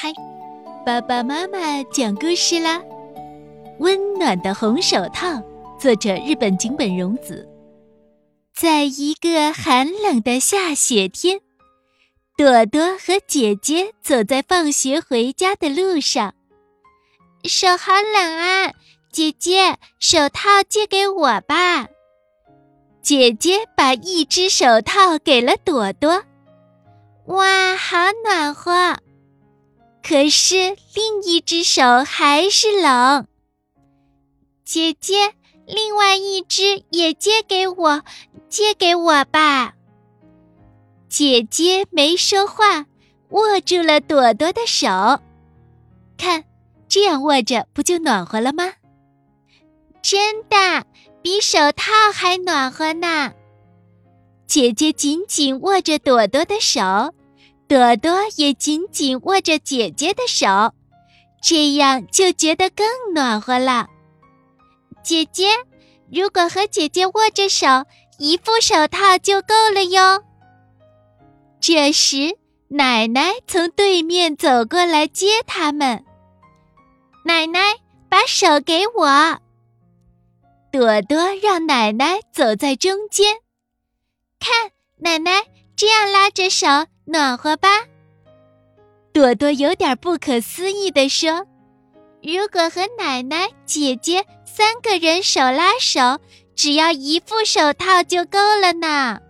开，爸爸妈妈讲故事啦！《温暖的红手套》，作者日本井本荣子。在一个寒冷的下雪天，朵朵和姐姐走在放学回家的路上，手好冷啊！姐姐，手套借给我吧。姐姐把一只手套给了朵朵。可是另一只手还是冷。姐姐，另外一只也借给我，借给我吧。姐姐没说话，握住了朵朵的手。看，这样握着不就暖和了吗？真的，比手套还暖和呢。姐姐紧紧握着朵朵的手。朵朵也紧紧握着姐姐的手，这样就觉得更暖和了。姐姐，如果和姐姐握着手，一副手套就够了哟。这时，奶奶从对面走过来接他们。奶奶，把手给我。朵朵让奶奶走在中间，看，奶奶这样拉着手。暖和吧，朵朵有点不可思议地说：“如果和奶奶、姐姐三个人手拉手，只要一副手套就够了呢。”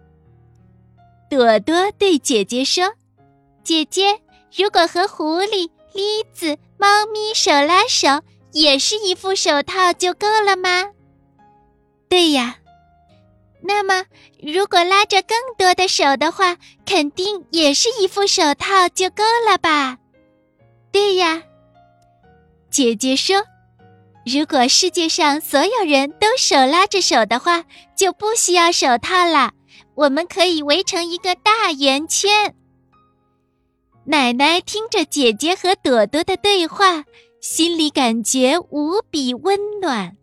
朵朵对姐姐说：“姐姐，如果和狐狸、栗子、猫咪手拉手，也是一副手套就够了吗？”“对呀。”那么，如果拉着更多的手的话，肯定也是一副手套就够了吧？对呀，姐姐说，如果世界上所有人都手拉着手的话，就不需要手套了。我们可以围成一个大圆圈。奶奶听着姐姐和朵朵的对话，心里感觉无比温暖。